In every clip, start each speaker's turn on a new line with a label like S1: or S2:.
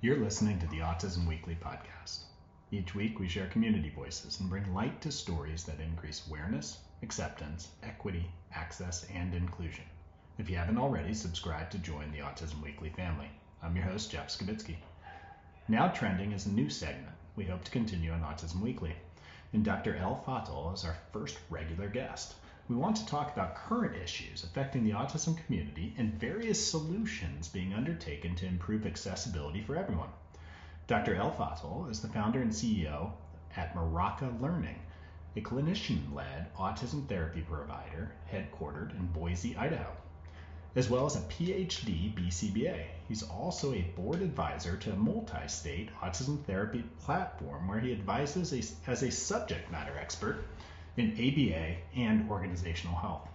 S1: You're listening to the Autism Weekly podcast. Each week, we share community voices and bring light to stories that increase awareness, acceptance, equity, access, and inclusion. If you haven't already, subscribe to join the Autism Weekly family. I'm your host, Jeff Skibitsky. Now trending is a new segment we hope to continue on Autism Weekly. And Dr. El Fadl is our first regular guest. We want to talk about current issues affecting the autism community and various solutions being undertaken to improve accessibility for everyone. Dr. El Fadl is the founder and CEO at Maraca Learning, a clinician led autism therapy provider headquartered in Boise, Idaho, as well as a PhD BCBA. He's also a board advisor to a multi state autism therapy platform where he advises a, as a subject matter expert in ABA and organizational health.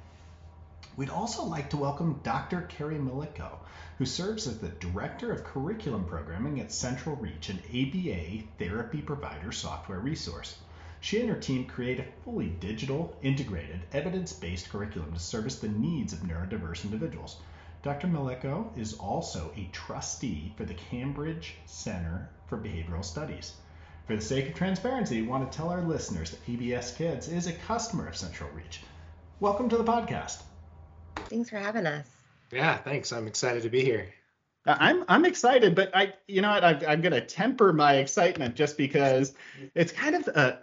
S1: We'd also like to welcome Dr. Carrie Maliko, who serves as the Director of Curriculum Programming at CentralReach, an ABA therapy provider software resource. She and her team create a fully digital, integrated, evidence based curriculum to service the needs of neurodiverse individuals. Dr. Maliko is also a trustee for the Cambridge Center for Behavioral Studies. For the sake of transparency, we want to tell our listeners that ABS Kids is a customer of CentralReach. Welcome to the podcast.
S2: Thanks for having us.
S3: Yeah, thanks. I'm excited to be here.
S1: Uh, I'm I'm excited, but I you know what I, I'm going to temper my excitement just because it's kind of a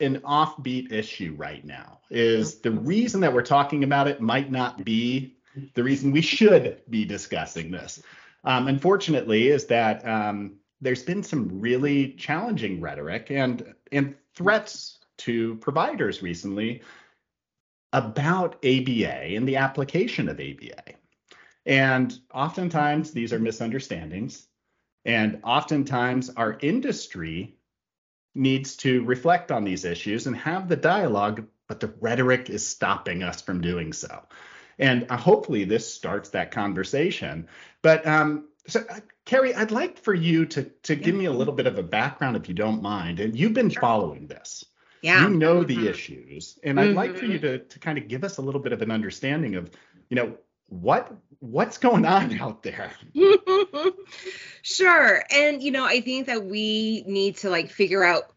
S1: an offbeat issue right now. Is the reason that we're talking about it might not be the reason we should be discussing this. Um, unfortunately, is that um, there's been some really challenging rhetoric and and threats to providers recently about ABA and the application of ABA. And oftentimes these are misunderstandings. And oftentimes our industry needs to reflect on these issues and have the dialogue, but the rhetoric is stopping us from doing so. And uh, hopefully this starts that conversation. But um, so, uh, Carrie, I'd like for you to to give me a little bit of a background, if you don't mind. And you've been following this.
S2: Yeah.
S1: You know the mm-hmm. issues, and I'd mm-hmm. like for you
S2: mm-hmm.
S1: to to kind of give us a little bit of an understanding of, you know, what what's going on out there.
S2: sure, and you know, I think that we need to like figure out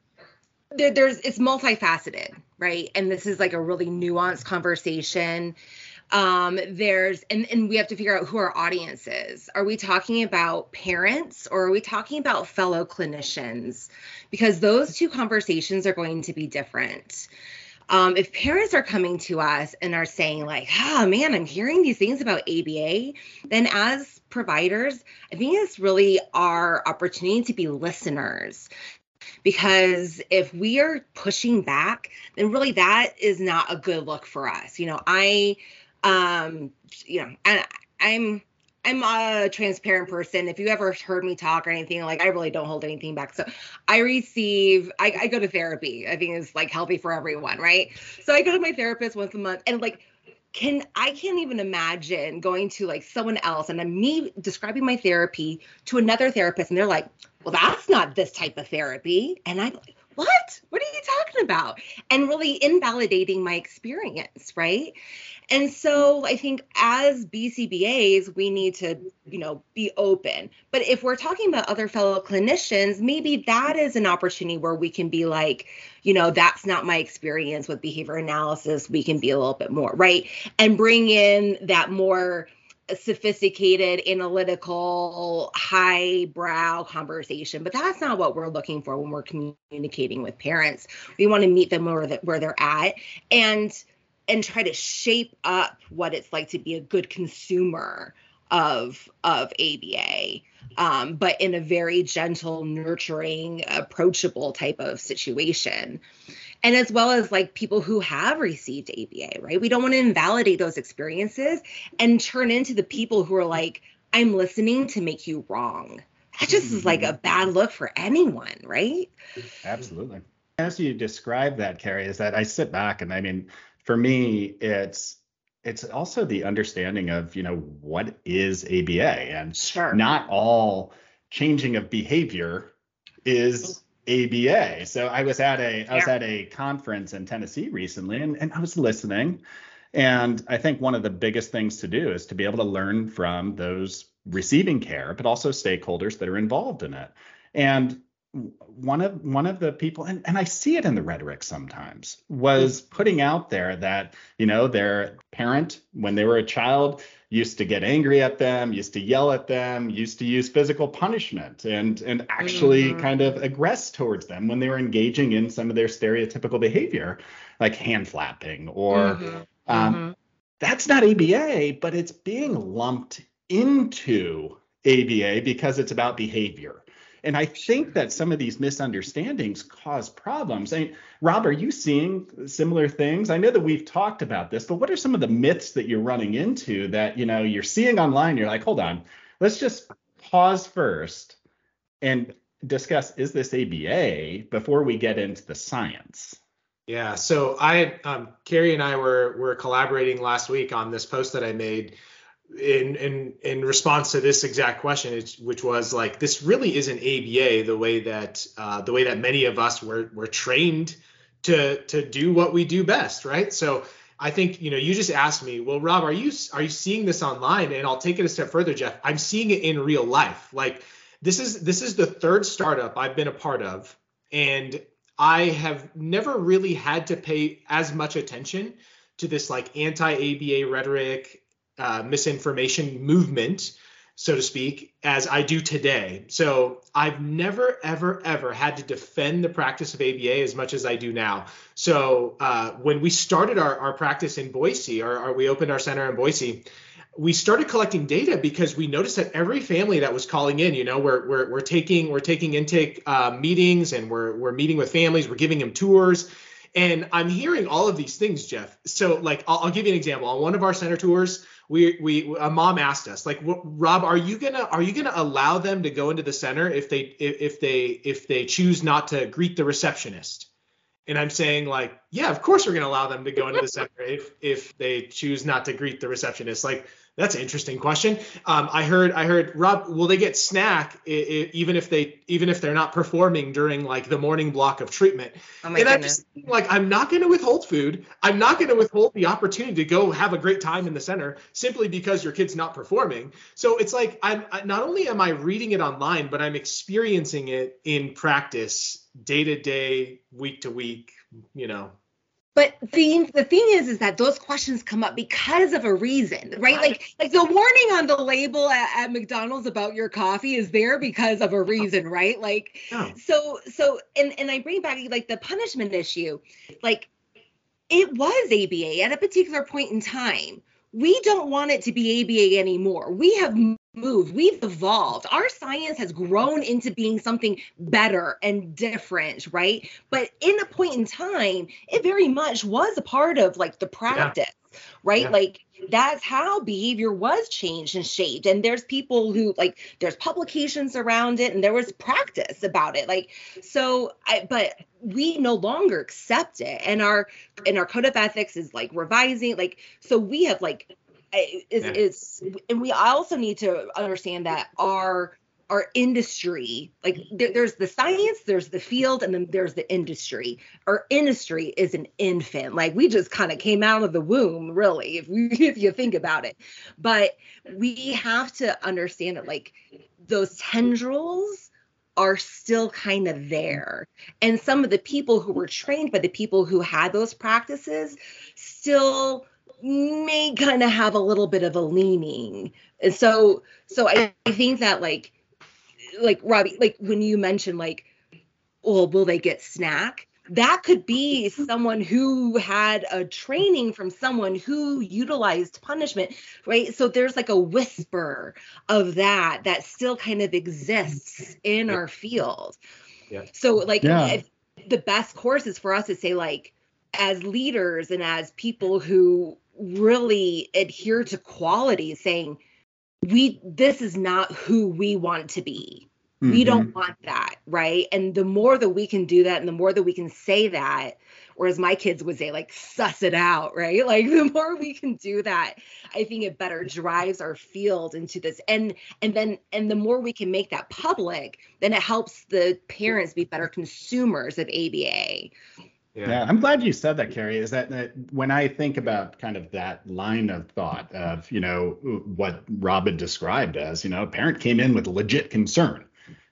S2: there, there's it's multifaceted, right? And this is like a really nuanced conversation um there's and and we have to figure out who our audience is. Are we talking about parents or are we talking about fellow clinicians? Because those two conversations are going to be different. Um, if parents are coming to us and are saying like oh man i'm hearing these things about aba then as providers i think it's really our opportunity to be listeners. Because if we are pushing back then really that is not a good look for us. You know i um, you know, and I'm I'm a transparent person. If you ever heard me talk or anything, like I really don't hold anything back. So I receive, I, I go to therapy. I think it's like healthy for everyone, right? So I go to my therapist once a month and like can I can't even imagine going to like someone else and me describing my therapy to another therapist and they're like, well, that's not this type of therapy. And I'm like, what? What are you talking about? And really invalidating my experience, right? And so I think as BCBAs, we need to, you know, be open. But if we're talking about other fellow clinicians, maybe that is an opportunity where we can be like, you know, that's not my experience with behavior analysis. We can be a little bit more, right? And bring in that more sophisticated, analytical, highbrow conversation. But that's not what we're looking for when we're communicating with parents. We want to meet them where, where they're at and and try to shape up what it's like to be a good consumer of of ABA, um, but in a very gentle, nurturing, approachable type of situation and as well as like people who have received ABA, right? We don't want to invalidate those experiences and turn into the people who are like, I'm listening to make you wrong. That just is like a mm-hmm. bad look for anyone, right?
S1: Absolutely. As you describe that, Carrie, is that I sit back and I mean, for me, it's it's also the understanding of you know what is ABA and
S2: sure.
S1: not all changing of behavior is ABA. So I was at a I was at a conference in Tennessee recently and, and I was listening. And I think one of the biggest things to do is to be able to learn from those receiving care, but also stakeholders that are involved in it. And one of one of the people and, and i see it in the rhetoric sometimes was putting out there that you know their parent when they were a child used to get angry at them used to yell at them used to use physical punishment and and actually mm-hmm. kind of aggress towards them when they were engaging in some of their stereotypical behavior like hand flapping or mm-hmm. Um, mm-hmm. that's not aba but it's being lumped into aba because it's about behavior and I think that some of these misunderstandings cause problems. I mean, Rob, are you seeing similar things? I know that we've talked about this, but what are some of the myths that you're running into that you know you're seeing online? You're like, hold on, let's just pause first and discuss is this ABA before we get into the science.
S3: Yeah, so I, um, Carrie and I were were collaborating last week on this post that I made in in in response to this exact question, which was like this really isn't ABA the way that uh, the way that many of us were were trained to to do what we do best, right? So I think you know you just asked me, well, Rob, are you are you seeing this online? And I'll take it a step further, Jeff. I'm seeing it in real life. Like this is this is the third startup I've been a part of, and I have never really had to pay as much attention to this like anti-ABA rhetoric uh, misinformation movement, so to speak, as I do today. So I've never, ever, ever had to defend the practice of ABA as much as I do now. So uh, when we started our, our practice in Boise, or, or we opened our center in Boise, we started collecting data because we noticed that every family that was calling in, you know, we're we're, we're taking we're taking intake uh, meetings and we're we're meeting with families, we're giving them tours, and I'm hearing all of these things, Jeff. So like I'll, I'll give you an example. On one of our center tours, we we a mom asked us like rob are you gonna are you gonna allow them to go into the center if they if, if they if they choose not to greet the receptionist? And i'm saying like yeah of course we're gonna allow them to go into the center if if they choose not to greet the receptionist. Like that's an interesting question. Um, I heard, I heard, Rob, will they get snack I- I- even if they, even if they're not performing during like the morning block of treatment? Oh my and goodness. I'm just like, I'm not going to withhold food. I'm not going to withhold the opportunity to go have a great time in the center simply because your kid's not performing. So it's like, I'm not only am I reading it online, but I'm experiencing it in practice, day to day, week to week. You know,
S2: but the the thing is is that those questions come up because of a reason right? Like like the warning on the label at, at mcdonald's about your coffee is there because of a reason right? Like oh. so so and and i bring back like the punishment issue. Like it was aba at a particular point in time. We don't want it to be aba anymore. We have moved. We've evolved. Our science has grown into being something better and different right? But in a point in time it very much was a part of like the practice yeah. right? Yeah. like that's how behavior was changed and shaped. And there's people who like there's publications around it and there was practice about it. Like so i but we no longer accept it. And our and our code of ethics is like revising like so we have like is, yeah. is and we also need to understand that our our industry like there, there's the science there's the field and then there's the industry. Our industry is an infant. Like we just kind of came out of the womb really if we if you think about it. But we have to understand that like those tendrils are still kind of there. And some of the people who were trained by the people who had those practices still may kind of have a little bit of a leaning. And so so I, I think that like like Robbie, like when you mentioned like, well, will they get snack? That could be someone who had a training from someone who utilized punishment, right? So there's like a whisper of that that still kind of exists in our field. Yeah. So like yeah. the best course is for us to say like as leaders and as people who really adhere to quality saying we this is not who we want to be. Mm-hmm. we don't want that right? And the more that we can do that and the more that we can say that or as my kids would say like suss it out right? Like the more we can do that i think it better drives our field into this. And and then and the more we can make that public then it helps the parents be better consumers of aba
S1: Yeah. yeah. I'm glad you said that, Carrie. Is that, that when I think about kind of that line of thought of, you know, what Rob had described as, you know, a parent came in with legit concern.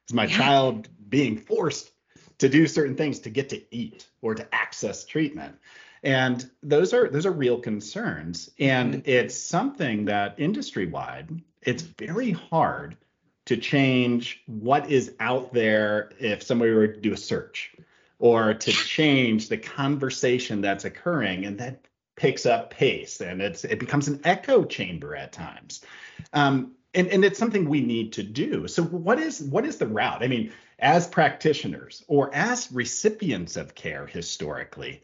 S1: Is my yeah. child being forced to do certain things to get to eat or to access treatment? And those are those are real concerns. And mm-hmm. it's something that industry wide, it's very hard to change what is out there if somebody were to do a search or to change the conversation that's occurring and that picks up pace and it's it becomes an echo chamber at times. Um, and, and it's something we need to do. So what is what is the route? I mean as practitioners or as recipients of care historically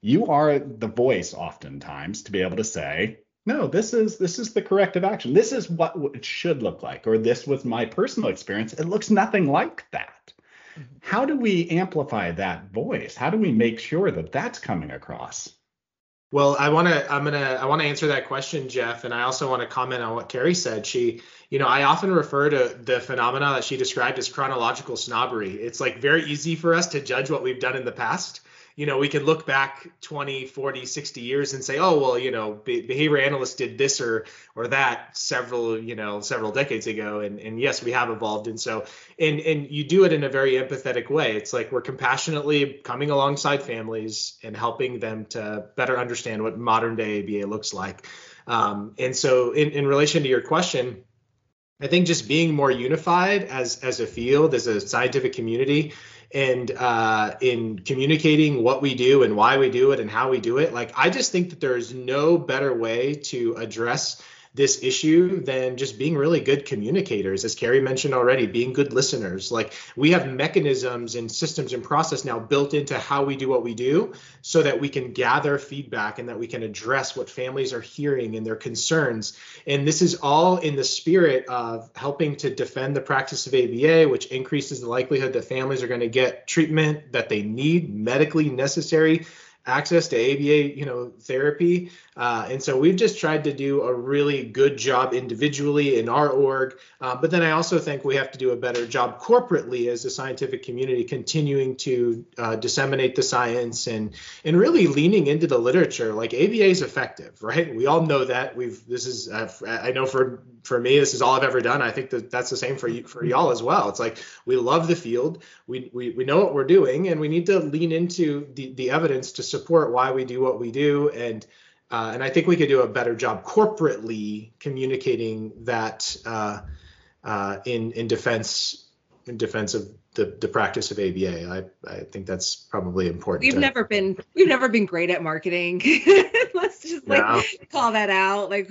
S1: you are the voice oftentimes to be able to say no this is this is the corrective action. This is what it should look like or this was my personal experience. It looks nothing like that how do we amplify that voice? How do we make sure that that's coming across?
S3: Well, I want to I'm going to I want to answer that question, Jeff, and I also want to comment on what Carrie said. She, you know, I often refer to the phenomena that she described as chronological snobbery. It's like very easy for us to judge what we've done in the past you know, we can look back 20, 40, 60 years and say, oh, well, you know, behavior analysts did this or or that several, you know, several decades ago. And and yes, we have evolved. And so and and you do it in a very empathetic way. It's like we're compassionately coming alongside families and helping them to better understand what modern day ABA looks like. Um, and so in, in relation to your question, I think just being more unified as as a field, as a scientific community, and uh, in communicating what we do and why we do it and how we do it. Like, I just think that there is no better way to address this issue than just being really good communicators as carrie mentioned already being good listeners like we have mechanisms and systems and process now built into how we do what we do so that we can gather feedback and that we can address what families are hearing and their concerns and this is all in the spirit of helping to defend the practice of aba which increases the likelihood that families are going to get treatment that they need medically necessary access to ABA, you know, therapy. Uh, and so we've just tried to do a really good job individually in our org. Uh, but then I also think we have to do a better job corporately as a scientific community, continuing to uh, disseminate the science and and really leaning into the literature. Like ABA is effective, right? We all know that. We've this is uh, I know for for me this is all I've ever done. I think that that's the same for you for y'all as well. It's like we love the field. We we, we know what we're doing, and we need to lean into the the evidence to support why we do what we do and uh, and I think we could do a better job corporately communicating that uh, uh, in in defense in defense of the, the practice of ABA. I, I think that's probably important.
S2: We've to, never been we've never been great at marketing. Let's just like no. call that out. Like,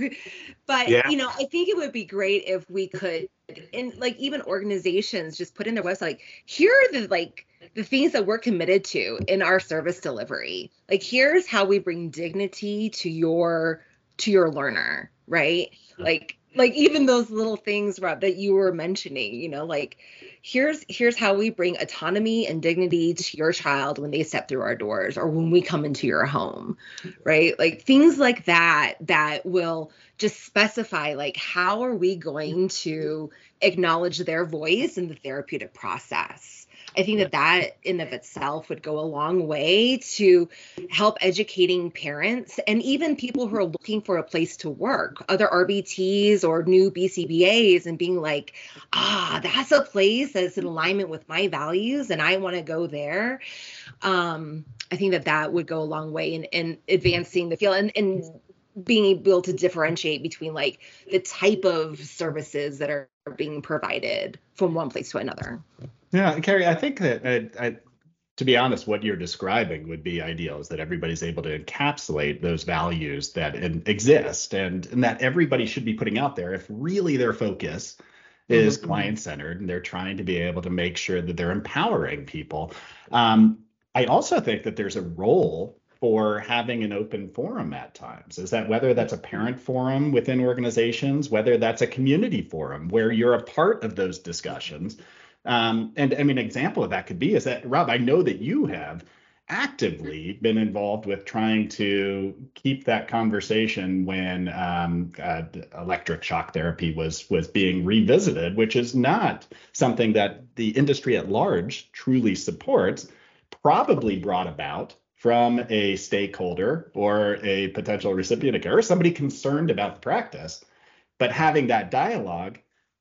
S2: but yeah. you know, I think it would be great if we could, and like even organizations just put in their website, like here are the like the things that we're committed to in our service delivery. Like here's how we bring dignity to your to your learner, right? Like like even those little things Rob that you were mentioning, you know, like here's here's how we bring autonomy and dignity to your child when they step through our doors or when we come into your home, right? Like things like that that will just specify like how are we going to acknowledge their voice in the therapeutic process I think that that in of itself would go a long way to help educating parents and even people who are looking for a place to work, other RBTs or new BCBAs, and being like, ah, that's a place that's in alignment with my values, and I want to go there. Um, I think that that would go a long way in, in advancing the field and, and being able to differentiate between like the type of services that are being provided from one place to another.
S1: Yeah, Carrie, I think that I, I, to be honest, what you're describing would be ideal is that everybody's able to encapsulate those values that exist and, and that everybody should be putting out there if really their focus is mm-hmm. client centered and they're trying to be able to make sure that they're empowering people. Um, I also think that there's a role for having an open forum at times is that whether that's a parent forum within organizations whether that's a community forum where you're a part of those discussions um, and I mean, an example of that could be is that Rob, I know that you have actively been involved with trying to keep that conversation when um, uh, electric shock therapy was was being revisited, which is not something that the industry at large truly supports. Probably brought about from a stakeholder or a potential recipient of care or somebody concerned about the practice, but having that dialogue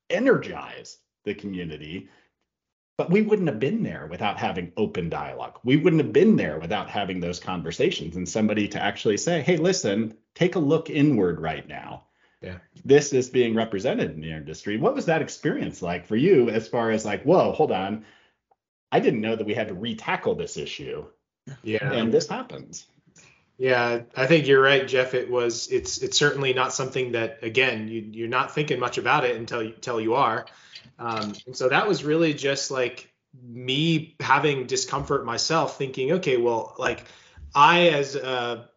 S1: energize the community. But we wouldn't have been there without having open dialogue. We wouldn't have been there without having those conversations and somebody to actually say, hey, listen, take a look inward right now.
S3: Yeah.
S1: This is being represented in the industry. What was that experience like for you as far as like, whoa, hold on. I didn't know that we had to retackle this issue.
S3: Yeah.
S1: And this happens.
S3: Yeah, I think you're right, Jeff. It was it's it's certainly not something that again you you're not thinking much about it until you until you are. Um, and so that was really just like me having discomfort myself, thinking, okay, well, like I as a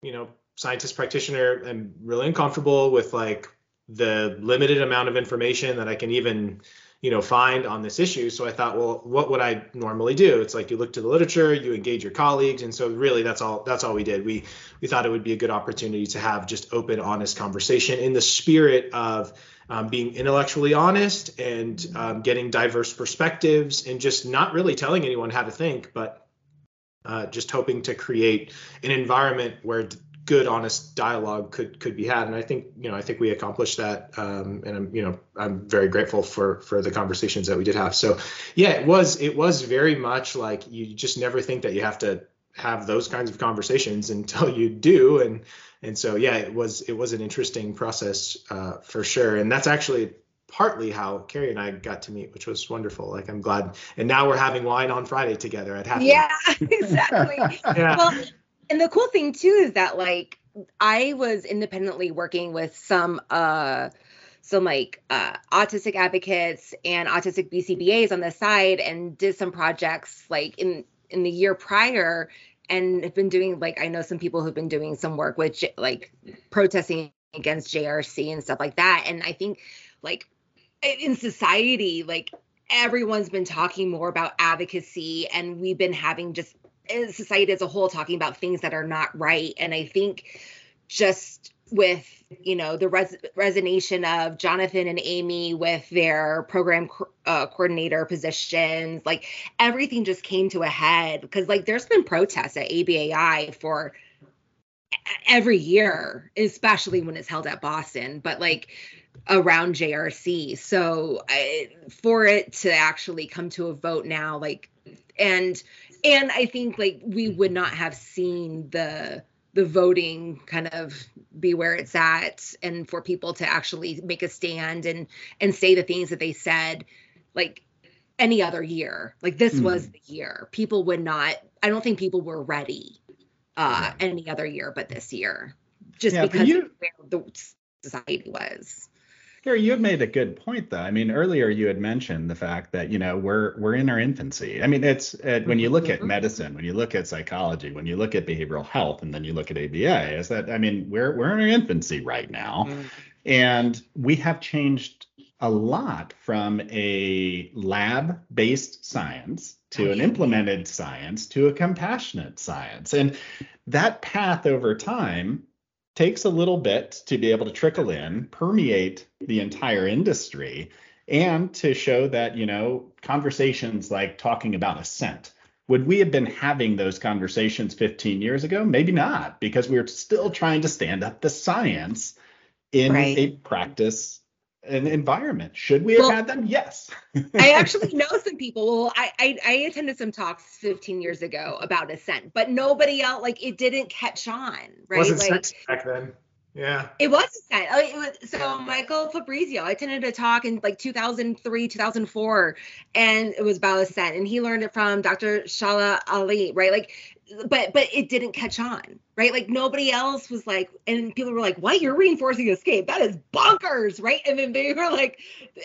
S3: you know scientist practitioner am really uncomfortable with like the limited amount of information that I can even you know find on this issue. So i thought well what would i normally do? It's like you look to the literature you engage your colleagues. And so really that's all that's all we did. We we thought it would be a good opportunity to have just open honest conversation in the spirit of um, being intellectually honest and um, getting diverse perspectives and just not really telling anyone how to think but uh, just hoping to create an environment where good honest dialogue could could be had and i think you know i think we accomplished that um, and i'm you know i'm very grateful for for the conversations that we did have so yeah it was it was very much like you just never think that you have to have those kinds of conversations until you do and and so yeah it was it was an interesting process uh, for sure and that's actually partly how Carrie and I got to meet, which was wonderful. Like I'm glad, and now we're having wine on Friday together at Happy.
S2: Yeah, exactly.
S3: yeah.
S2: Well, and the cool thing too is that like I was independently working with some uh some like uh, autistic advocates and autistic BCBAs on the side and did some projects like in in the year prior and have been doing like I know some people who've been doing some work with like protesting against JRC and stuff like that. And I think like in society like everyone's been talking more about advocacy and we've been having just society as a whole talking about things that are not right. And i think just with you know the res- resonation of jonathan and amy with their program co- uh, coordinator positions like everything just came to a head because like there's been protests at abai for every year especially when it's held at boston but like around jrc so I, for it to actually come to a vote now like and and I think like we would not have seen the the voting kind of be where it's at and for people to actually make a stand and and say the things that they said like any other year like this mm. was the year people would not i don't think people were ready uh yeah. any other year but this year just yeah, because you, where the society was
S1: Gary, you have made a good point, though. I mean, earlier you had mentioned the fact that you know we're we're in our infancy. I mean, it's uh, when you look at mm-hmm. medicine, when you look at psychology, when you look at behavioral health, and then you look at ABA, is that I mean we're we're in our infancy right now, mm-hmm. and we have changed a lot from a lab-based science to an implemented science to a compassionate science, and that path over time takes a little bit to be able to trickle in, permeate the entire industry, and to show that, you know, conversations like talking about assent. Would we have been having those conversations 15 years ago? Maybe not, because we are still trying to stand up the science in right. a practice an environment. Should we have well, had them? Yes.
S2: I actually know some people. Well, I, I, I attended some talks 15 years ago about assent, but nobody else like it didn't catch on, right?
S3: Wasn't
S2: like,
S3: back then. Yeah.
S2: It was assent. Oh, it was, so Michael Fabrizio, I attended a talk in like 2003, 2004, and it was about assent, and he learned it from Dr. Shala Ali, right? Like but but it didn't catch on right? Like nobody else was like and people were like what? You're reinforcing escape? That is bonkers right? And then they were like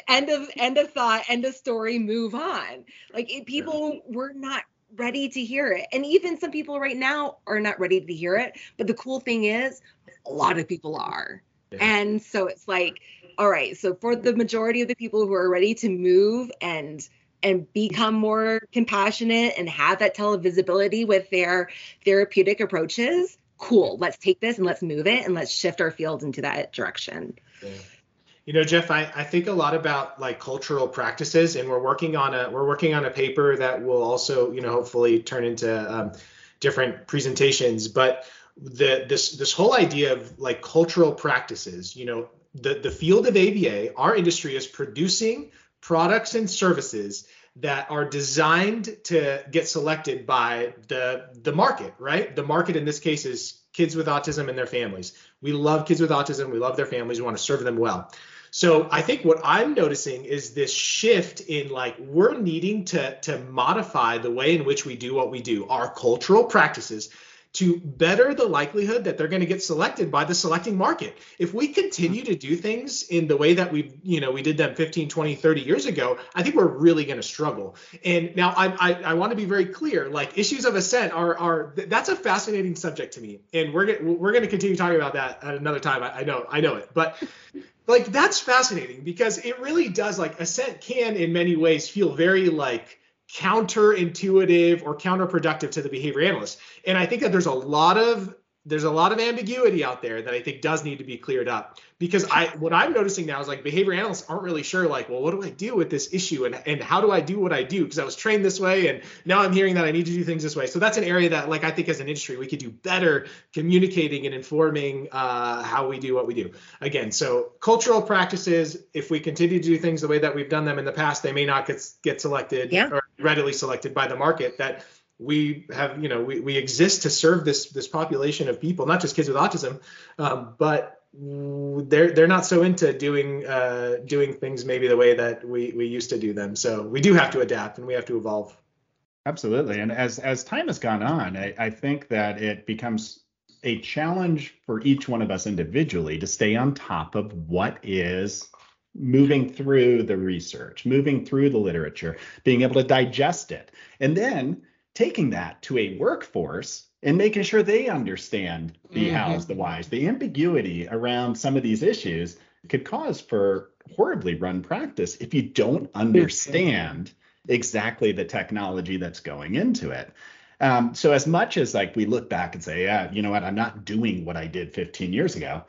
S2: end of end of thought end of story move on. Like it, people mm-hmm. were not ready to hear it. And even some people right now are not ready to hear it. But the cool thing is a lot of people are. Yeah. and so it's like all right so for the majority of the people who are ready to move and and become more compassionate and have that televisibility with their therapeutic approaches cool. Let's take this and let's move it and let's shift our field into that direction. Yeah.
S3: you know jeff I, I think a lot about like cultural practices and we're working on a we're working on a paper that will also you know hopefully turn into um, different presentations, but the this this whole idea of like cultural practices, you know, the the field of ABA, our industry is producing products and services that are designed to get selected by the the market, right? The market in this case is kids with autism and their families. We love kids with autism, we love their families, we want to serve them well. So I think what I'm noticing is this shift in like we're needing to to modify the way in which we do what we do, our cultural practices to better the likelihood that they're going to get selected by the selecting market. If we continue to do things in the way that we, you know, we did them 15, 20, 30 years ago, I think we're really going to struggle. And now I, I, I want to be very clear, like issues of assent are, are that's a fascinating subject to me. And we're to, we're going to continue talking about that at another time. I, I know, I know it, but like that's fascinating because it really does like assent can in many ways feel very like counterintuitive or counterproductive to the behavior analyst. And I think that there's a lot of there's a lot of ambiguity out there that I think does need to be cleared up. Because I what I'm noticing now is like behavior analysts aren't really sure like well what do I do with this issue? And and how do I do what I do? Because I was trained this way and now I'm hearing that I need to do things this way. So that's an area that like I think as an industry we could do better communicating and informing uh, how we do what we do. Again so cultural practices if we continue to do things the way that we've done them in the past they may not get get selected
S2: yeah.
S3: or readily selected by the market that we have you know we, we exist to serve this this population of people not just kids with autism um, but they're they're not so into doing uh, doing things maybe the way that we we used to do them. So we do have to adapt and we have to evolve.
S1: Absolutely. And as as time has gone on I, I think that it becomes a challenge for each one of us individually to stay on top of what is moving through the research, moving through the literature, being able to digest it, and then taking that to a workforce and making sure they understand the mm-hmm. hows, the whys, the ambiguity around some of these issues could cause for horribly run practice if you don't understand exactly the technology that's going into it. Um, so as much as like we look back and say, yeah, you know what, I'm not doing what I did 15 years ago.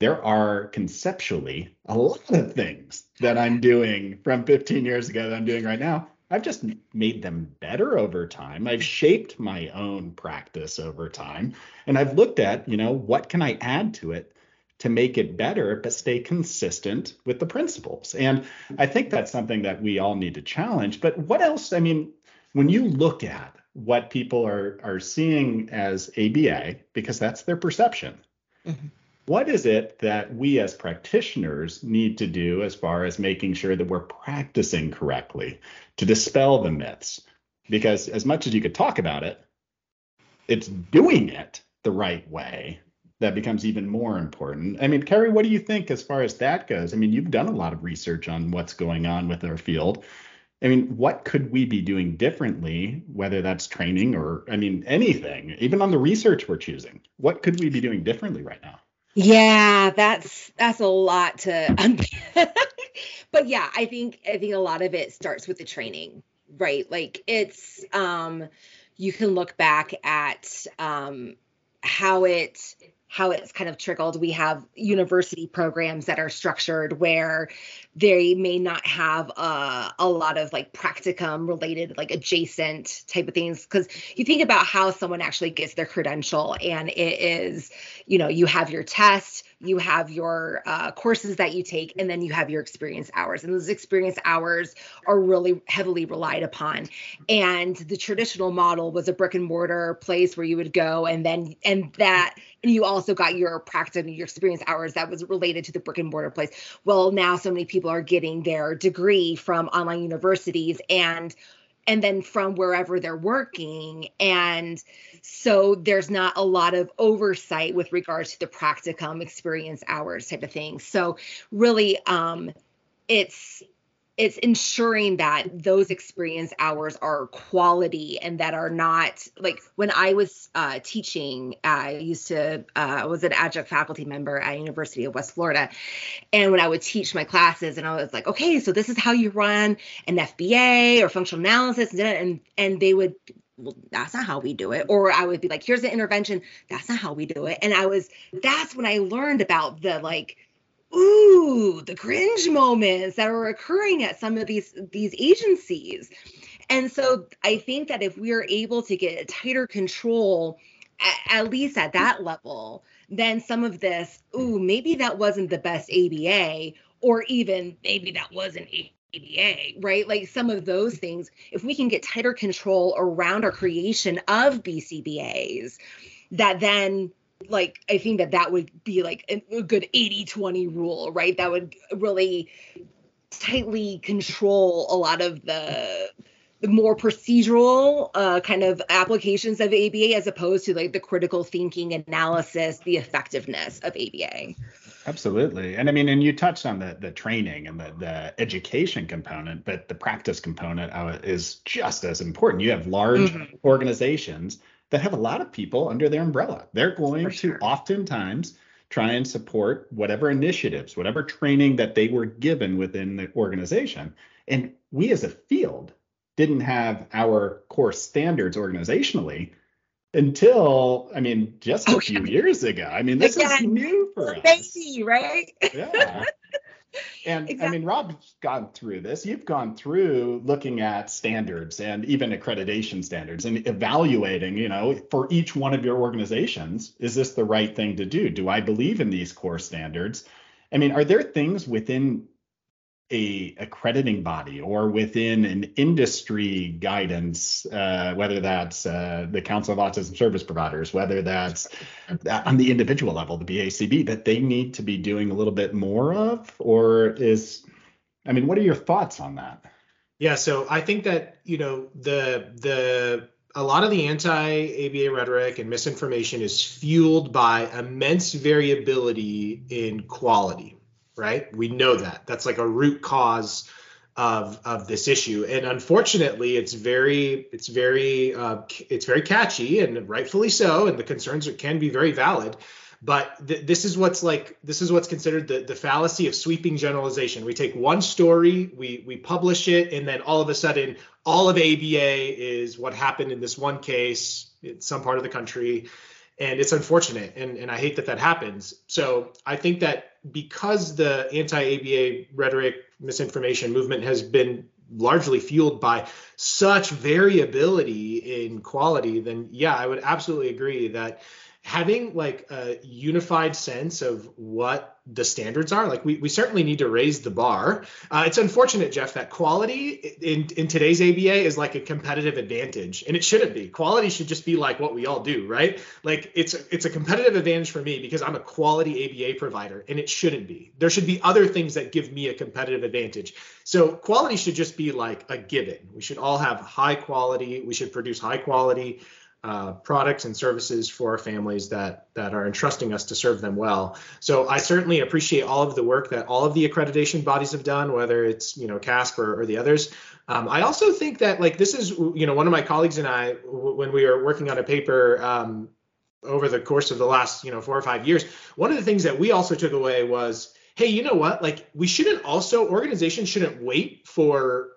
S1: There are conceptually a lot of things that I'm doing from 15 years ago that I'm doing right now I've just made them better over time. I've shaped my own practice over time. And I've looked at, you know, what can I add to it to make it better, but stay consistent with the principles. And I think that's something that we all need to challenge. But what else? I mean, when you look at what people are are seeing as ABA, because that's their perception. Mm-hmm what is it that we as practitioners need to do as far as making sure that we're practicing correctly to dispel the myths? Because as much as you could talk about it, it's doing it the right way that becomes even more important. I mean, Carrie, what do you think as far as that goes? I mean, you've done a lot of research on what's going on with our field. I mean, what could we be doing differently, whether that's training or, I mean, anything, even on the research we're choosing? What could we be doing differently right now?
S2: Yeah, that's that's a lot to but yeah, I think I think a lot of it starts with the training, right? Like it's um you can look back at um how it how it's kind of trickled. We have university programs that are structured where they may not have a, a lot of like practicum related, like adjacent type of things. Because you think about how someone actually gets their credential, and it is, you know, you have your test, you have your uh, courses that you take, and then you have your experience hours. And those experience hours are really heavily relied upon. And the traditional model was a brick and mortar place where you would go, and then and that and you also got your practice and your experience hours that was related to the brick and mortar place. Well, now so many people are getting their degree from online universities and and then from wherever they're working. And so there's not a lot of oversight with regards to the practicum experience hours type of thing. So really um it's it's ensuring that those experience hours are quality and that are not like when I was uh, teaching, I used to uh, was an adjunct faculty member at University of West Florida, and when I would teach my classes, and I was like, okay, so this is how you run an FBA or functional analysis, and and they would well, that's not how we do it. Or I would be like, here's an intervention. That's not how we do it. And I was, that's when I learned about the like ooh, the cringe moments that are occurring at some of these these agencies. And so I think that if we are able to get a tighter control, at, at least at that level, then some of this, ooh, maybe that wasn't the best ABA, or even maybe that wasn't ABA, right? Like some of those things, if we can get tighter control around our creation of BCBAs, that then like I think that that would be like a good 80 20 rule, right? That would really tightly control a lot of the the more procedural uh, kind of applications of ABA as opposed to like the critical thinking analysis, the effectiveness of ABA.
S1: Absolutely. And I mean, and you touched on the the training and the, the education component, but the practice component is just as important. You have large mm-hmm. organizations that have a lot of people under their umbrella. They're going to oftentimes try and support whatever initiatives, whatever training that they were given within the organization. And we as a field didn't have our core standards organizationally until I mean just a few years ago. I mean this is new for us.
S2: Baby, right?
S1: Yeah. And exactly. I mean, Rob's gone through this. You've gone through looking at standards and even accreditation standards and evaluating, you know, for each one of your organizations, is this the right thing to do? Do I believe in these core standards? I mean, are there things within a accrediting body or within an industry guidance, uh, whether that's uh, the Council of Autism Service Providers, whether that's on the individual level, the BACB, that they need to be doing a little bit more of? Or is, I mean, what are your thoughts on that?
S3: Yeah, so I think that, you know, the, the, a lot of the anti-ABA rhetoric and misinformation is fueled by immense variability in quality right? We know that. That's like a root cause of of this issue and unfortunately it's very it's very uh, it's very catchy and rightfully so and the concerns can be very valid but th- this is what's like this is what's considered the, the fallacy of sweeping generalization we take one story we we publish it and then all of a sudden all of aba is what happened in this one case in some part of the country and it's unfortunate and, and i hate that that happens. So i think that because the anti-aba rhetoric misinformation movement has been largely fueled by such variability in quality then yeah i would absolutely agree that having like a unified sense of what the standards are like we, we certainly need to raise the bar. Uh, it's unfortunate jeff that quality in, in today's aba is like a competitive advantage and it shouldn't be. Quality should just be like what we all do right? Like it's it's a competitive advantage for me because i'm a quality aba provider and it shouldn't be. There should be other things that give me a competitive advantage. So quality should just be like a given. We should all have high quality. We should produce high quality uh, products and services for our families that that are entrusting us to serve them well. So I certainly appreciate all of the work that all of the accreditation bodies have done, whether it's you know CASP or, or the others. Um, I also think that like this is you know one of my colleagues and I w- when we were working on a paper um, over the course of the last you know four or five years, one of the things that we also took away was hey you know what like we shouldn't also organizations shouldn't wait for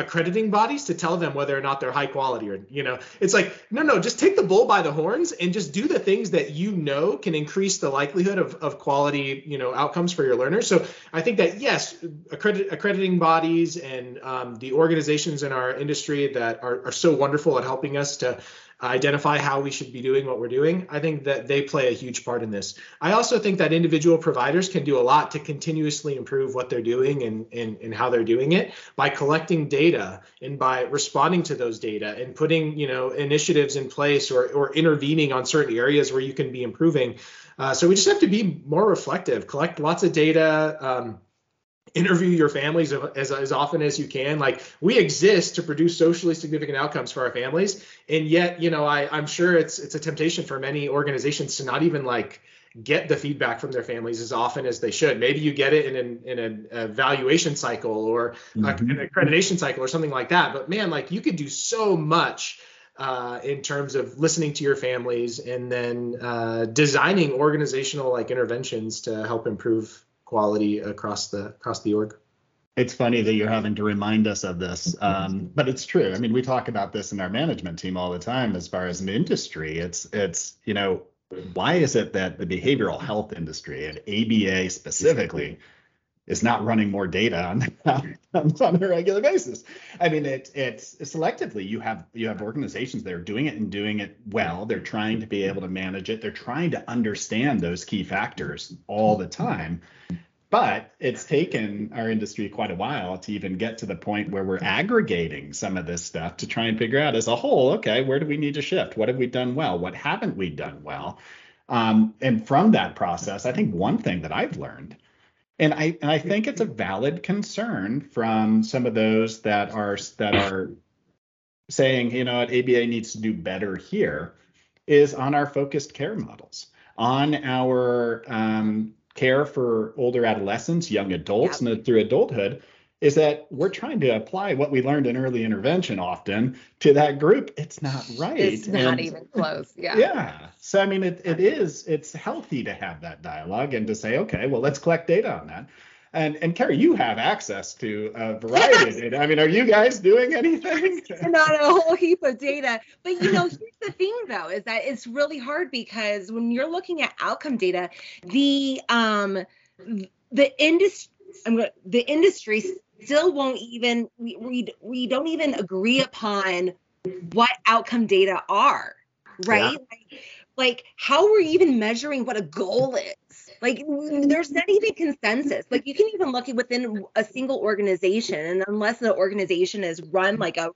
S3: accrediting bodies to tell them whether or not they're high quality or you know it's like no no just take the bull by the horns and just do the things that you know can increase the likelihood of, of quality you know outcomes for your learners. So i think that yes accredit, accrediting bodies and um, the organizations in our industry that are, are so wonderful at helping us to identify how we should be doing what we're doing. I think that they play a huge part in this. I also think that individual providers can do a lot to continuously improve what they're doing and, and, and how they're doing it by collecting data and by responding to those data and putting, you know, initiatives in place or, or intervening on certain areas where you can be improving. Uh, so we just have to be more reflective, collect lots of data. Um, interview your families as, as often as you can. Like we exist to produce socially significant outcomes for our families. And yet you know I, i'm sure it's it's a temptation for many organizations to not even like get the feedback from their families as often as they should. Maybe you get it in an in an evaluation cycle or mm-hmm. an accreditation cycle or something like that. But man like you could do so much uh, in terms of listening to your families and then uh, designing organizational like interventions to help improve quality across the across the org.
S1: It's funny that you're having to remind us of this, um, but it's true. I mean, we talk about this in our management team all the time. As far as an industry, it's it's you know why is it that the behavioral health industry and ABA specifically is not running more data on, on a regular basis. I mean, it, it's selectively you have you have organizations that are doing it and doing it well. They're trying to be able to manage it. They're trying to understand those key factors all the time. But it's taken our industry quite a while to even get to the point where we're aggregating some of this stuff to try and figure out as a whole, okay, where do we need to shift? What have we done well? What haven't we done well? Um, and from that process, I think one thing that I've learned, and I and I think it's a valid concern from some of those that are that are saying, you know, what ABA needs to do better here, is on our focused care models, on our um, care for older adolescents, young adults, and through adulthood is that we're trying to apply what we learned in early intervention often to that group. It's not right.
S2: It's not and, even close. Yeah.
S1: Yeah. So I mean, it, it is. It's healthy to have that dialogue and to say, okay, well, let's collect data on that. And and Carrie, you have access to a variety yes. of data. I mean, are you guys doing anything?
S2: Not a whole heap of data. But you know, here's the thing though, is that it's really hard because when you're looking at outcome data, the um the industry I'm going the industry still won't even we, we we don't even agree upon what outcome data are, right? Yeah. Like, like how are we even measuring what a goal is? Like there's not even consensus. Like you can even look at within a single organization, and unless the organization is run like a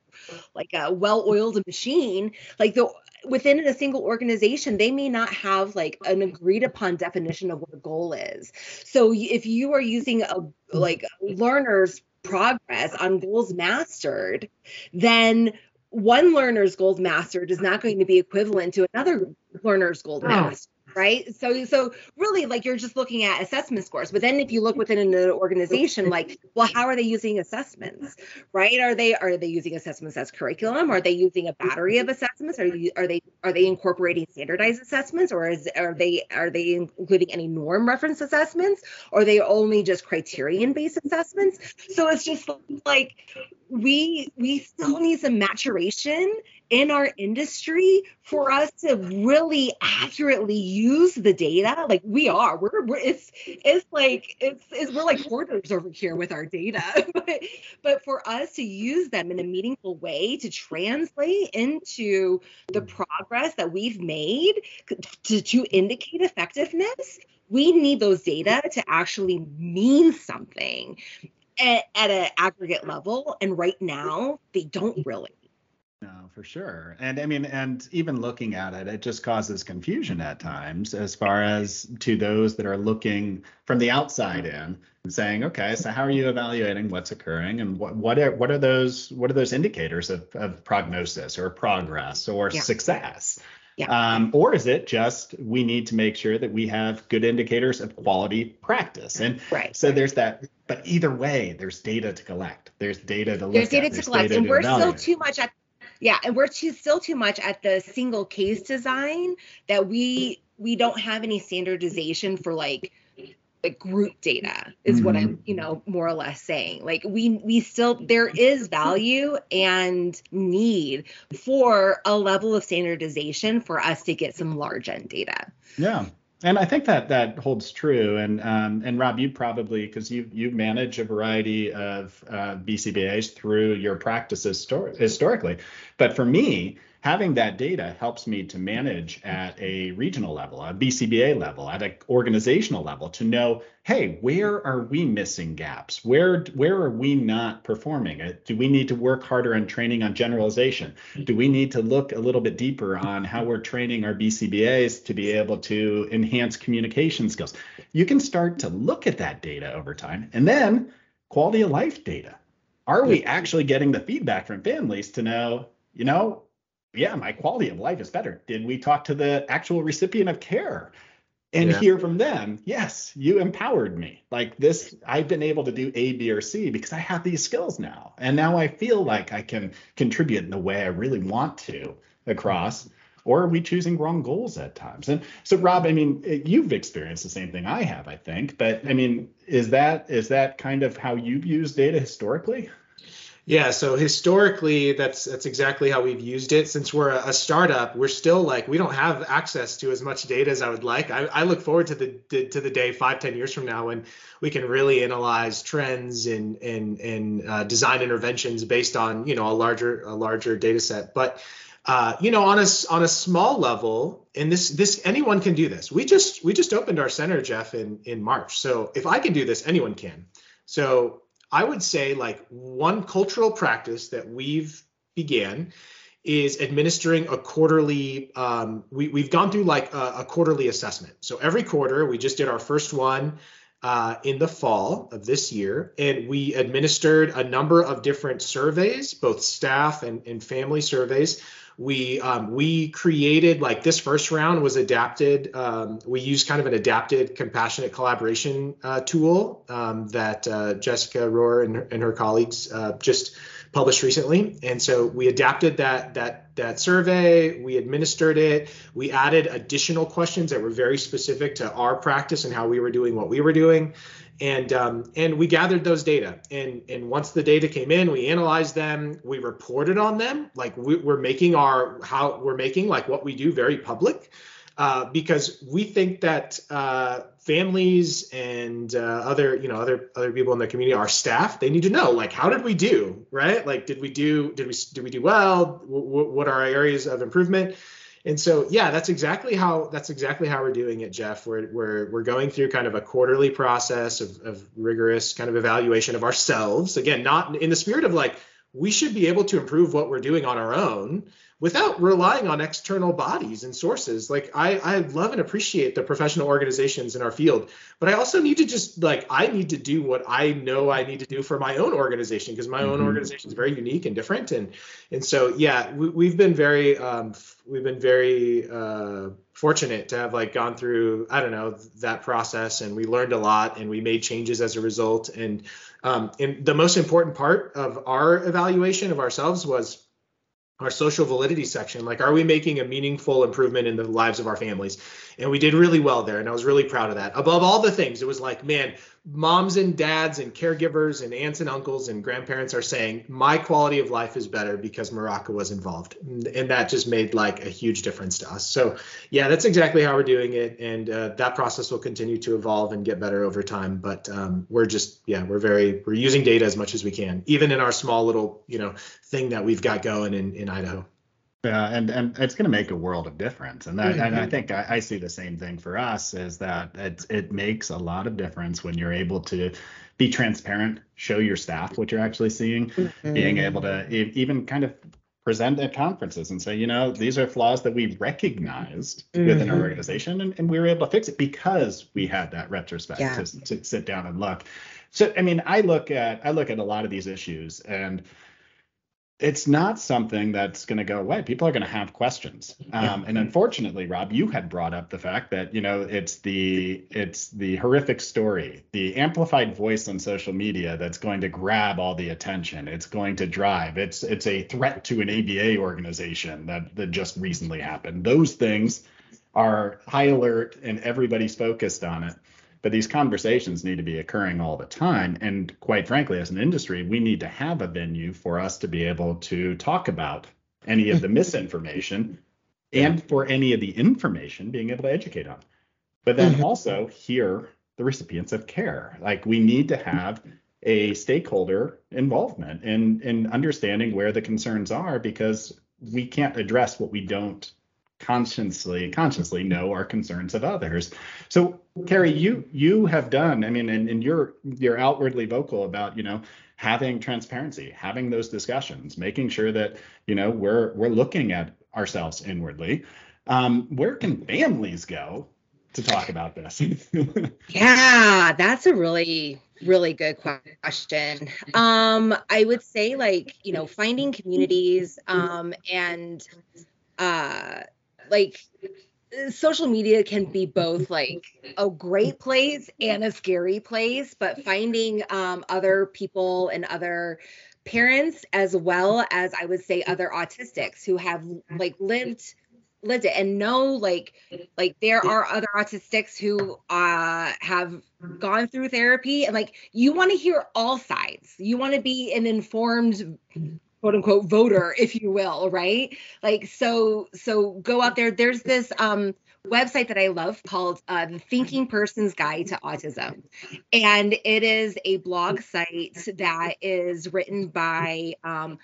S2: like a well-oiled machine, like the within a single organization, they may not have like an agreed upon definition of what a goal is. So if you are using a like learners progress on goals mastered, then one learner's goals mastered is not going to be equivalent to another learner's goals oh. mastered right? So so really like you're just looking at assessment scores. But then if you look within an organization like well how are they using assessments right? Are they are they using assessments as curriculum? Are they using a battery of assessments? Are, you, are they are they incorporating standardized assessments? Or is are they are they including any norm reference assessments? Are they only just criterion based assessments? So it's just like we we still need some maturation in our industry for us to really accurately use the data. Like we are we're, we're it's it's like it's, it's we're like hoarders over here with our data. But but for us to use them in a meaningful way to translate into the progress that we've made to, to indicate effectiveness we need those data to actually mean something at, at an aggregate level. And right now they don't really
S1: no for sure and i mean and even looking at it it just causes confusion at times as far as to those that are looking from the outside in and saying okay so how are you evaluating what's occurring and what what are what are those what are those indicators of, of prognosis or progress or yeah. success yeah. Um, or is it just we need to make sure that we have good indicators of quality practice? And
S2: right.
S1: so there's that. But either way, there's data to collect. There's data to look
S2: there's data
S1: at.
S2: To there's collect, data and we're still too much at yeah, and we're too still too much at the single case design that we we don't have any standardization for like like group data is mm-hmm. what I'm, you know, more or less saying. Like we we still there is value and need for a level of standardization for us to get some large end data.
S1: Yeah. And I think that that holds true. And um, and Rob, you probably because you you manage a variety of uh, BCBAs through your practices histor- historically. But for me, having that data helps me to manage at a regional level, a BCBA level, at an organizational level to know, hey, where are we missing gaps? Where where are we not performing? Uh, do we need to work harder on training on generalization? Do we need to look a little bit deeper on how we're training our BCBAs to be able to enhance communication skills? You can start to look at that data over time and then quality of life data. Are we actually getting the feedback from families to know, you know, yeah, my quality of life is better. Did we talk to the actual recipient of care and yeah. hear from them? Yes, you empowered me. Like this, I've been able to do A, B, or C because I have these skills now. And now I feel like I can contribute in the way I really want to across. Or are we choosing wrong goals at times? And so, Rob, I mean, eh, you've experienced the same thing I have, I think. But I mean, is that is that kind of how you've used data historically?
S3: Yeah, so historically, that's that's exactly how we've used it. Since we're a, a startup, we're still like we don't have access to as much data as I would like. I, I look forward to the, to the day five, ten years from now when we can really analyze trends and and and uh, design interventions based on you know a larger a larger data set. But uh, you know, on a on a small level, and this this anyone can do this. We just we just opened our center, Jeff, in in March. So if I can do this, anyone can. So I would say like one cultural practice that we've began is administering a quarterly um, we, we've gone through like a, a, quarterly assessment. So every quarter we just did our first one uh, in the fall of this year and we administered a number of different surveys both staff and, and family surveys we um, we created like this first round was adapted um, we used kind of an adapted compassionate collaboration uh, tool um, that uh, jessica rohr and, and her colleagues uh, just published recently. And so we adapted that that that survey we administered it we added additional questions that were very specific to our practice and how we were doing what we were doing and um, and we gathered those data. And and once the data came in we analyzed them. We reported on them. Like we, are making our how we're making like what we do very public uh, because we think that uh, families and uh, other you know other other people in the community our staff they need to know like how did we do right? Like did we do did we did we do well? W- what are our areas of improvement and so yeah that's exactly how that's exactly how we're doing it jeff. We're we're, we're going through kind of a quarterly process of, of rigorous kind of evaluation of ourselves. Again not in the spirit of like we should be able to improve what we're doing on our own without relying on external bodies and sources. Like I, I love and appreciate the professional organizations in our field, but I also need to just like I need to do what I know I need to do for my own organization because my mm-hmm. own organization is very unique and different. And and so yeah, we, have been very um, we've been very uh, fortunate to have like gone through I don't know that process and we learned a lot and we made changes as a result. And um, and the most important part of our evaluation of ourselves was our social validity section like are we making a meaningful improvement in the lives of our families? And we did really well there and i was really proud of that. Above all the things it was like man moms and dads and caregivers and aunts and uncles and grandparents are saying my quality of life is better because Maraca was involved. And that just made like a huge difference to us. So yeah that's exactly how we're doing it. And uh, that process will continue to evolve and get better over time. But um, we're just yeah we're very we're using data as much as we can even in our small little you know thing that we've got going in in idaho
S1: yeah, and and it's going to make a world of difference, and that, mm-hmm. and I mm-hmm. think I, I, see the same thing for us is that it it makes a lot of difference when you're able to be transparent, show your staff what you're actually seeing, mm-hmm. being able to even kind of present at conferences and say, you know, these are flaws that we recognized mm-hmm. within our mm-hmm. organization, and, and we were able to fix it because we had that retrospect yeah. to, to sit down and look. So, I mean, I look at I look at a lot of these issues and it's not something that's going to go away. People are going to have questions. Um, and unfortunately, Rob, you had brought up the fact that you know it's the it's the horrific story, the amplified voice on social media that's going to grab all the attention. It's going to drive. It's it's a threat to an ABA organization that that just recently happened. Those things are high alert, and everybody's focused on it but these conversations need to be occurring all the time. And quite frankly as an industry we need to have a venue for us to be able to talk about any of the misinformation and for any of the information being able to educate on. But then mm-hmm. also hear the recipients of care. Like we need to have a stakeholder involvement in in understanding where the concerns are because we can't address what we don't consciously consciously know our concerns of others. So Carrie, you you have done, I mean, and, and you're you're outwardly vocal about, you know, having transparency, having those discussions, making sure that, you know, we're we're looking at ourselves inwardly. Um, where can families go to talk about this?
S2: yeah, that's a really really good question. Um, I would say like, you know, finding communities um and uh like social media can be both like a great place and a scary place but finding um, other people and other parents as well as i would say other autistics who have like lived lived it and know like like there are other autistics who uh have gone through therapy and like you want to hear all sides. You want to be an informed quote unquote voter if you will right? Like so so go out there. There's this um website that I love called uh, The Thinking Person's Guide to Autism. And it is a blog site that is written by um,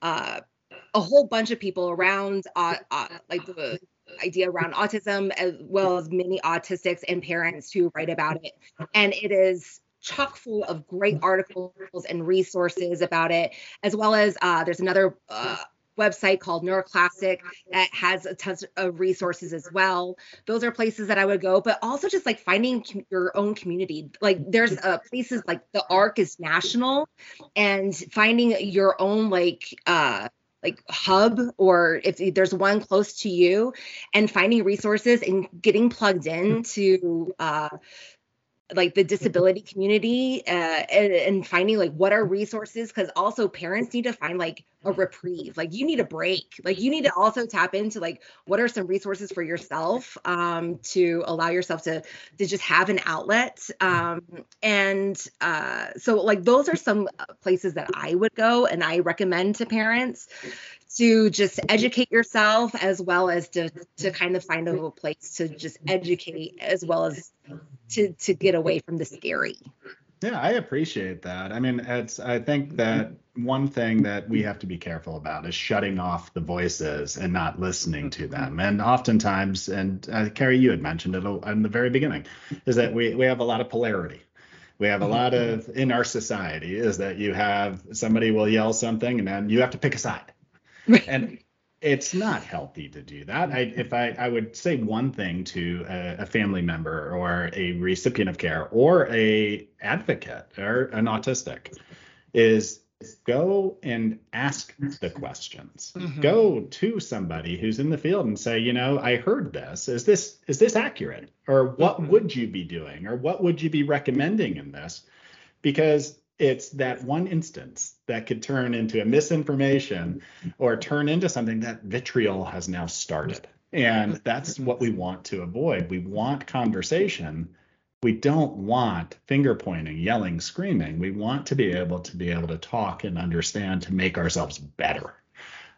S2: uh, a whole bunch of people around uh, uh, like the idea around autism as well as many autistics and parents who write about it. And it is chock full of great articles and resources about it as well as uh, there's another uh, website called NeuroClastic that has a ton of resources as well. Those are places that I would go, but also just like finding com- your own community. Like there's uh, places like the ARC is national, and finding your own like uh like hub or if there's one close to you and finding resources and getting plugged in to uh like the disability community uh, and, and, finding like what are resources because also parents need to find like a reprieve. Like you need a break. Like you need to also tap into like what are some resources for yourself um, to allow yourself to to just have an outlet. Um, and uh, so like those are some places that i would go and i recommend to parents to just educate yourself as well as to to kind of find a place to just educate as well as to to get away from the scary.
S1: Yeah, I appreciate that. I mean, it's I think that one thing that we have to be careful about is shutting off the voices and not listening to them. And oftentimes, and uh, Carrie, you had mentioned it in the very beginning, is that we we have a lot of polarity. We have a lot of in our society is that you have somebody will yell something and then you have to pick a side and it's not healthy to do that. I, if I, I would say one thing to a, a, family member or a recipient of care or a advocate or an autistic is go and ask the questions. Mm-hmm. Go to somebody who's in the field and say, you know, I heard this. Is this is this accurate? Or what mm-hmm. would you be doing? Or what would you be recommending in this? Because it's that one instance that could turn into a misinformation or turn into something that vitriol has now started. And that's what we want to avoid. We want conversation. We don't want finger pointing, yelling, screaming. We want to be able to be able to talk and understand to make ourselves better.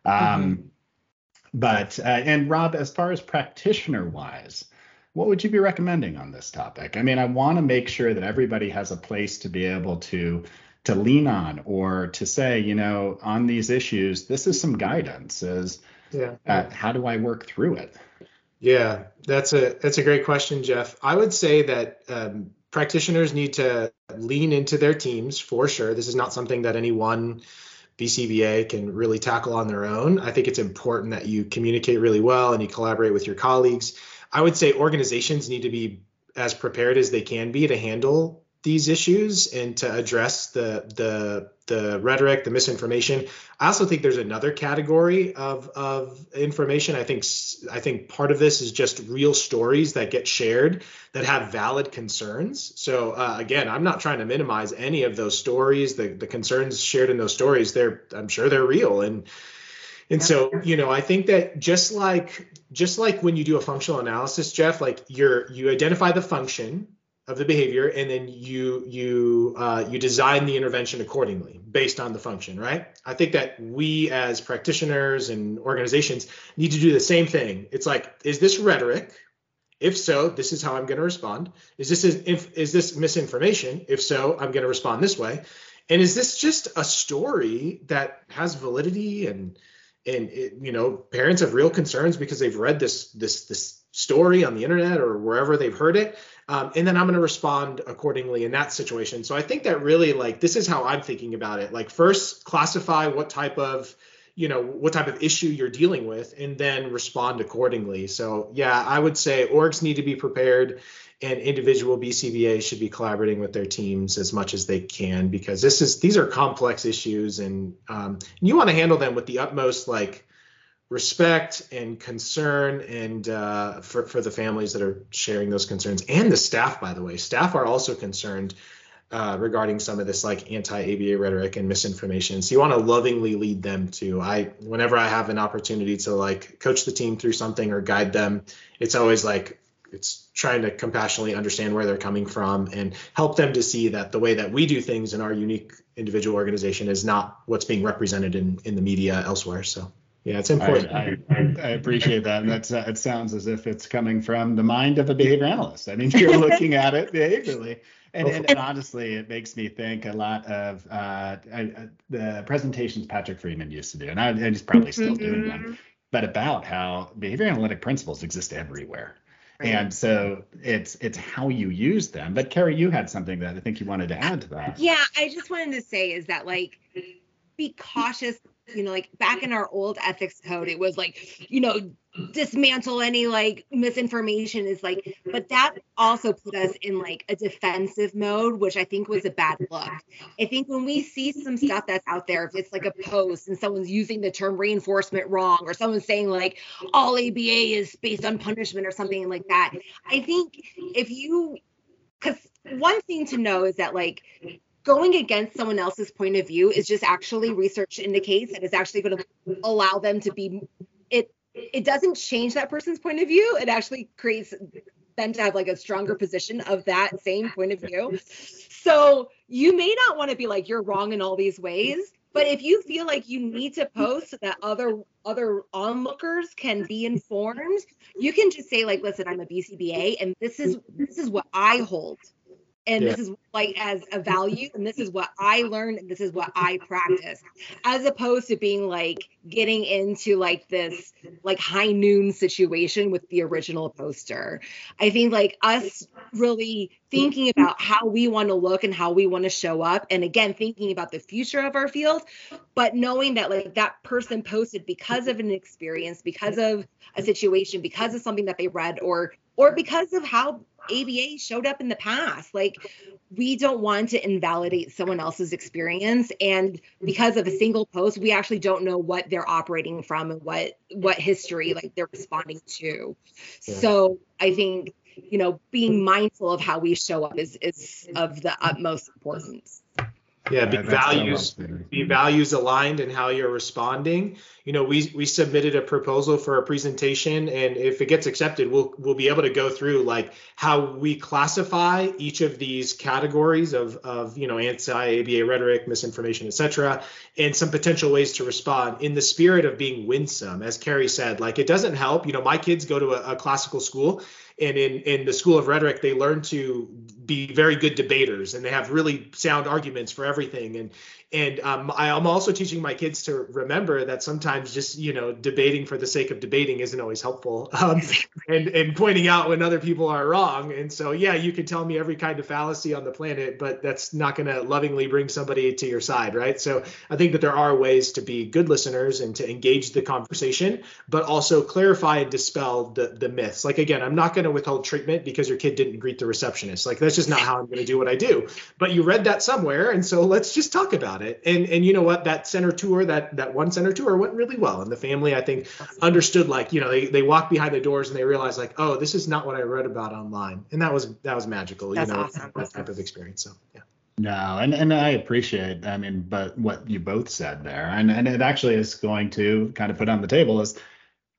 S1: Um, mm-hmm. But, uh, and Rob, as far as practitioner wise, what would you be recommending on this topic? I mean, I want to make sure that everybody has a place to be able to to lean on or to say, you know, on these issues, this is some guidance. Is yeah. Uh, how do I work through it?
S3: Yeah, that's a that's a great question, Jeff. I would say that um, practitioners need to lean into their teams for sure. This is not something that any one BCBA can really tackle on their own. I think it's important that you communicate really well and you collaborate with your colleagues. I would say organizations need to be as prepared as they can be to handle these issues and to address the the the rhetoric, the misinformation. I also think there's another category of of information. I think I think part of this is just real stories that get shared that have valid concerns. So uh, again, I'm not trying to minimize any of those stories. The the concerns shared in those stories, they're I'm sure they're real and and so, you know, I think that just like just like when you do a functional analysis, Jeff, like you're you identify the function of the behavior and then you you uh, you design the intervention accordingly based on the function, right? I think that we as practitioners and organizations need to do the same thing. It's like, is this rhetoric? If so, this is how I'm going to respond. Is this is, if, is this misinformation? If so, I'm going to respond this way. And is this just a story that has validity and and it, you know parents have real concerns because they've read this this this story on the internet or wherever they've heard it. Um, and then i'm going to respond accordingly in that situation. So i think that really like this is how i'm thinking about it. Like first classify what type of you know what type of issue you're dealing with and then respond accordingly. So yeah i would say orgs need to be prepared and individual BCBA should be collaborating with their teams as much as they can because this is these are complex issues and um, you want to handle them with the utmost like respect and concern and uh, for for the families that are sharing those concerns and the staff by the way staff are also concerned uh, regarding some of this like anti-ABA rhetoric and misinformation. So you want to lovingly lead them to. I whenever I have an opportunity to like coach the team through something or guide them, it's always like it's trying to compassionately understand where they're coming from and help them to see that the way that we do things in our unique individual organization is not what's being represented in in the media elsewhere. So. Yeah, it's important.
S1: I, I, I appreciate that. And that's, uh, it sounds as if it's coming from the mind of a behavior analyst. I mean, you're looking at it behaviorally. And, and, and, honestly, it makes me think a lot of uh, I, the presentations Patrick Friman used to do, and, I, and he's probably still mm-hmm. doing them, mm-hmm. but about how behavior analytic principles exist everywhere. And so it's it's how you use them. But Carrie, you had something that I think you wanted to add to that.
S2: Yeah, I just wanted to say is that like be cautious you know, like back in our old ethics code, it was like, you know, dismantle any like misinformation is like, but that also put us in like a defensive mode, which I think was a bad look. I think when we see some stuff that's out there, if it's like a post and someone's using the term reinforcement wrong, or someone's saying like all ABA is based on punishment or something like that, I think if you, because one thing to know is that like going against someone else's point of view is just actually research indicates that it's actually going to allow them to be it it doesn't change that person's point of view. It actually creates them to have like a stronger position of that same point of view. So you may not want to be like you're wrong in all these ways but if you feel like you need to post so that other other onlookers can be informed you can just say like listen i'm a bcba and this is this is what i hold and yeah. this is like as a value and this is what i learned and this is what i practice as opposed to being like getting into like this like high noon situation with the original poster i think like us really thinking about how we want to look and how we want to show up and again thinking about the future of our field but knowing that like that person posted because of an experience because of a situation because of something that they read or or because of how ABA showed up in the past. Like we don't want to invalidate someone else's experience and because of a single post we actually don't know what they're operating from and what what history like they're responding to. Yeah. So I think you know being mindful of how we show up is is of the utmost importance.
S3: Yeah, be values be values aligned in how you're responding. You know, we we submitted a proposal for a presentation, and if it gets accepted, we'll we'll be able to go through like how we classify each of these categories of of you know anti-ABA rhetoric, misinformation, etc., and some potential ways to respond in the spirit of being winsome. As Carrie said, like it doesn't help. You know, my kids go to a, a classical school, and in in the school of rhetoric they learn to be very good debaters and they have really sound arguments for everything and and um, I, am also teaching my kids to remember that sometimes just you know debating for the sake of debating isn't always helpful um, and and pointing out when other people are wrong. And so yeah you can tell me every kind of fallacy on the planet but that's not going to lovingly bring somebody to your side right? So i think that there are ways to be good listeners and to engage the conversation but also clarify and dispel the the myths. Like again i'm not going to withhold treatment because your kid didn't greet the receptionist. Like that's just not how i'm going to do what i do. But you read that somewhere and so let's just talk about it it. And and you know what? That center tour, that that one center tour went really well. And the family, I think, understood like, you know, they, they walked behind the doors and they realized like, oh, this is not what I read about online. And that was that was magical, That's you know, awesome. that type of experience. So yeah.
S1: No, and, and I appreciate, I mean, but what you both said there, and, and it actually is going to kind of put on the table is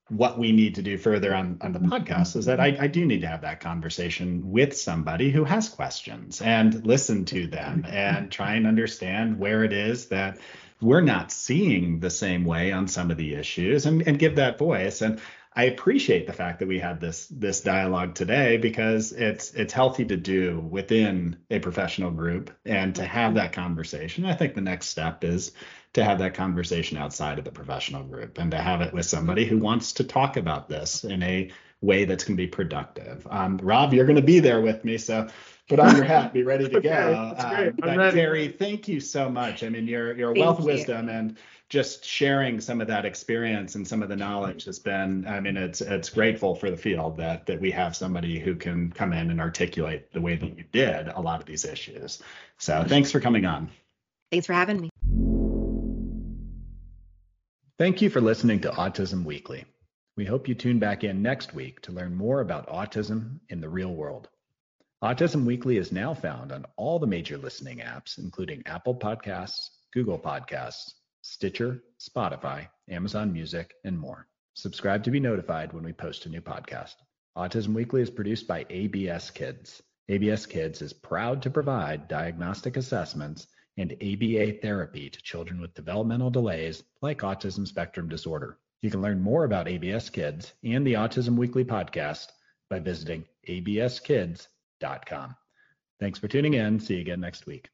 S1: what we need to do further on, on the podcast is that I, I do need to have that conversation with somebody who has questions and listen to them and try and understand where it is that we're not seeing the same way on some of the issues and, and give that voice. And I appreciate the fact that we had this this dialogue today because it's it's healthy to do within a professional group and to have that conversation. I think the next step is to have that conversation outside of the professional group and to have it with somebody who wants to talk about this in a way that's going to be productive. Um, Rob, you're going to be there with me, so put on your hat, be ready to go.
S3: Um,
S1: but
S3: ready.
S1: Carrie, thank you so much. I mean, you're you're wealth of wisdom and just sharing some of that experience and some of the knowledge has been. I mean, it's it's grateful for the field that that we have somebody who can come in and articulate the way that you did a lot of these issues. So thanks for coming on.
S2: Thanks for having me.
S1: Thank you for listening to Autism Weekly. We hope you tune back in next week to learn more about autism in the real world. Autism Weekly is now found on all the major listening apps, including Apple Podcasts, Google Podcasts, Stitcher, Spotify, Amazon Music, and more. Subscribe to be notified when we post a new podcast. Autism Weekly is produced by ABS Kids. ABS Kids is proud to provide diagnostic assessments and ABA therapy to children with developmental delays like autism spectrum disorder. You can learn more about ABS Kids and the Autism Weekly podcast by visiting abskids.com. Thanks for tuning in. See you again next week.